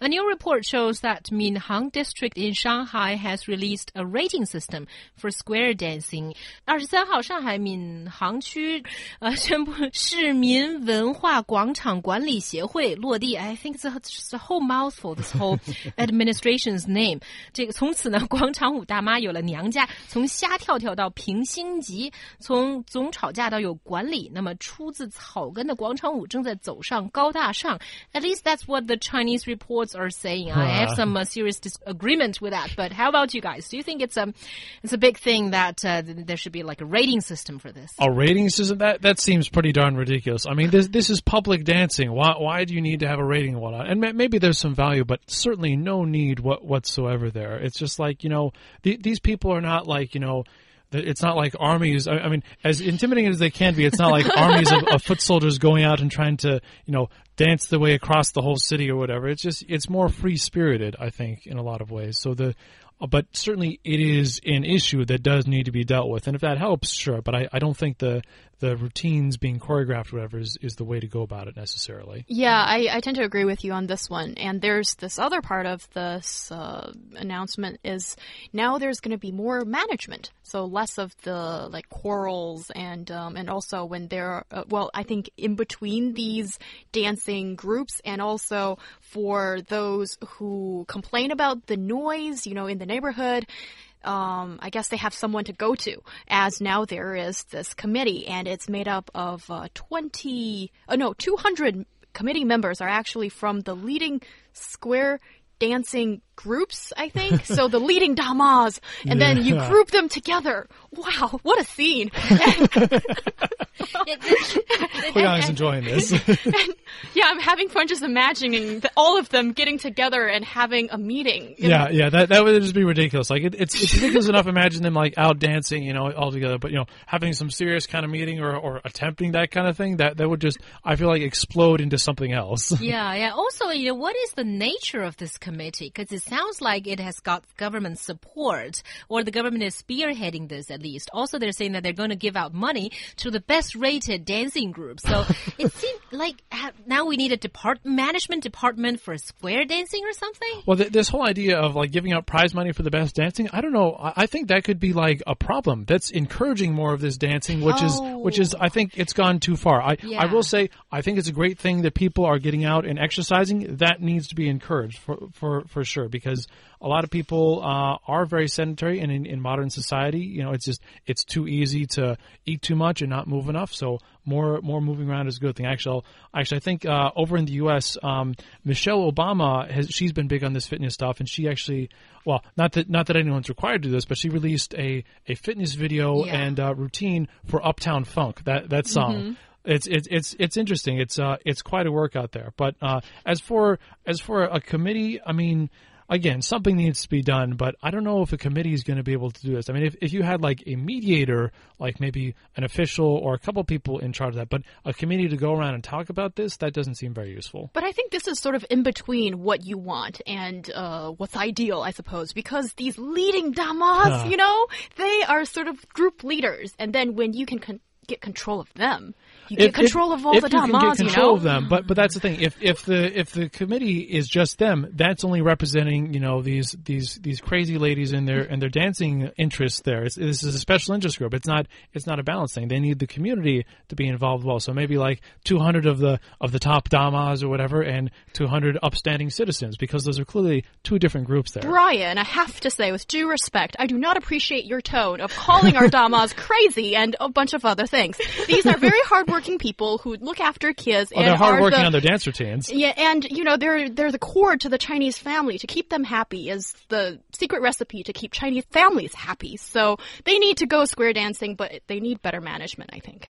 A new report shows that Minhang District in Shanghai has released a rating system for square dancing. 二十三号，上海闵行区呃宣布市民文化广场管理协会落地。I think it's a, just a whole mouthful. This whole administration's name. 这个从此呢，广场舞大妈有了娘家，从瞎跳跳到评星级，从总吵架到有管理。那么出自草根的广场舞正在走上高大上。At least that's what the Chinese report are saying. I have some uh, serious disagreement with that. But how about you guys? Do you think it's a it's a big thing that uh, there should be like a rating system for this? A rating system that that seems pretty darn ridiculous. I mean, this this is public dancing. Why why do you need to have a rating and whatnot? And maybe there's some value, but certainly no need what whatsoever there. It's just like you know these people are not like you know it's not like armies. I, I, mean, as intimidating as they can be, it's not like armies of, of, foot soldiers going out and trying to, you know, dance the way across the whole city or whatever. It's just it's more free spirited, I think, in a lot of ways. So the but certainly it is an issue that does need to be dealt with, and if that helps, sure. But I, I don't think the the routines being choreographed, whatever, is, is the way to go about it necessarily. Yeah, I, I tend to agree with you on this one. And there's this other part of this uh, announcement is now there's going to be more management, so less of the like quarrels and um, and also when there, uh, well, I think in between these dancing groups and also for those who complain about the noise, you know, in the neighborhood um, I guess they have someone to go to, as now there is this committee, and it's made up of uh, 20, uh, no, 200 committee members are actually from the leading square dancing groups, I think. so the leading damas, and yeah. then you group them together. Wow, what a scene! Cleon is enjoying this. and, yeah, I'm having fun just imagining the, all of them getting together and having a meeting. Yeah, know? yeah, that that would just be ridiculous. Like it, it's it's ridiculous enough. Imagine them like out dancing, you know, all together. But you know, having some serious kind of meeting or, or attempting that kind of thing, that that would just I feel like explode into something else. yeah, yeah. Also, you know, what is the nature of this committee? Because it sounds like it has got government support, or the government is spearheading this at least. Also, they're saying that they're going to give out money to the best rated dancing group. So it seems like now we need a depart management department for square dancing or something. Well, th this whole idea of like giving out prize money for the best dancing, I don't know. I, I think that could be like a problem. That's encouraging more of this dancing, which oh. is which is I think it's gone too far. I yeah. I will say I think it's a great thing that people are getting out and exercising. That needs to be encouraged for for for sure because a lot of people uh, are very sedentary, and in, in modern society, you know, it's just it's too easy to eat too much and not move enough. So more more moving around is a good thing. Actually, actually, I think uh, over in the U.S., um, Michelle Obama has she's been big on this fitness stuff, and she actually, well, not that not that anyone's required to do this, but she released a a fitness video yeah. and uh, routine for Uptown Funk that that song. Mm-hmm it's it's it's it's interesting. It's uh it's quite a workout there. But uh, as for as for a committee, I mean, again, something needs to be done, but I don't know if a committee is going to be able to do this. I mean, if, if you had like a mediator, like maybe an official or a couple people in charge of that, but a committee to go around and talk about this, that doesn't seem very useful. But I think this is sort of in between what you want and uh, what's ideal, I suppose, because these leading damas, you know, they are sort of group leaders, and then when you can con get control of them, you get if, control if, of all if the you damas, can get control you know? of them. But but that's the thing. If if the if the committee is just them, that's only representing you know these these these crazy ladies and their and their dancing interests. There, it's, this is a special interest group. It's not it's not a balanced thing. They need the community to be involved well. So maybe like 200 of the of the top damas or whatever, and 200 upstanding citizens, because those are clearly two different groups there. Brian, I have to say, with due respect, I do not appreciate your tone of calling our damas crazy and a bunch of other things. These are very hardworking hardworking people who look after kids. Oh, and they're hardworking the, on their dance routines. Yeah, and you know they're they're the core to the Chinese family. To keep them happy is the secret recipe to keep Chinese families happy. So they need to go square dancing, but they need better management, I think.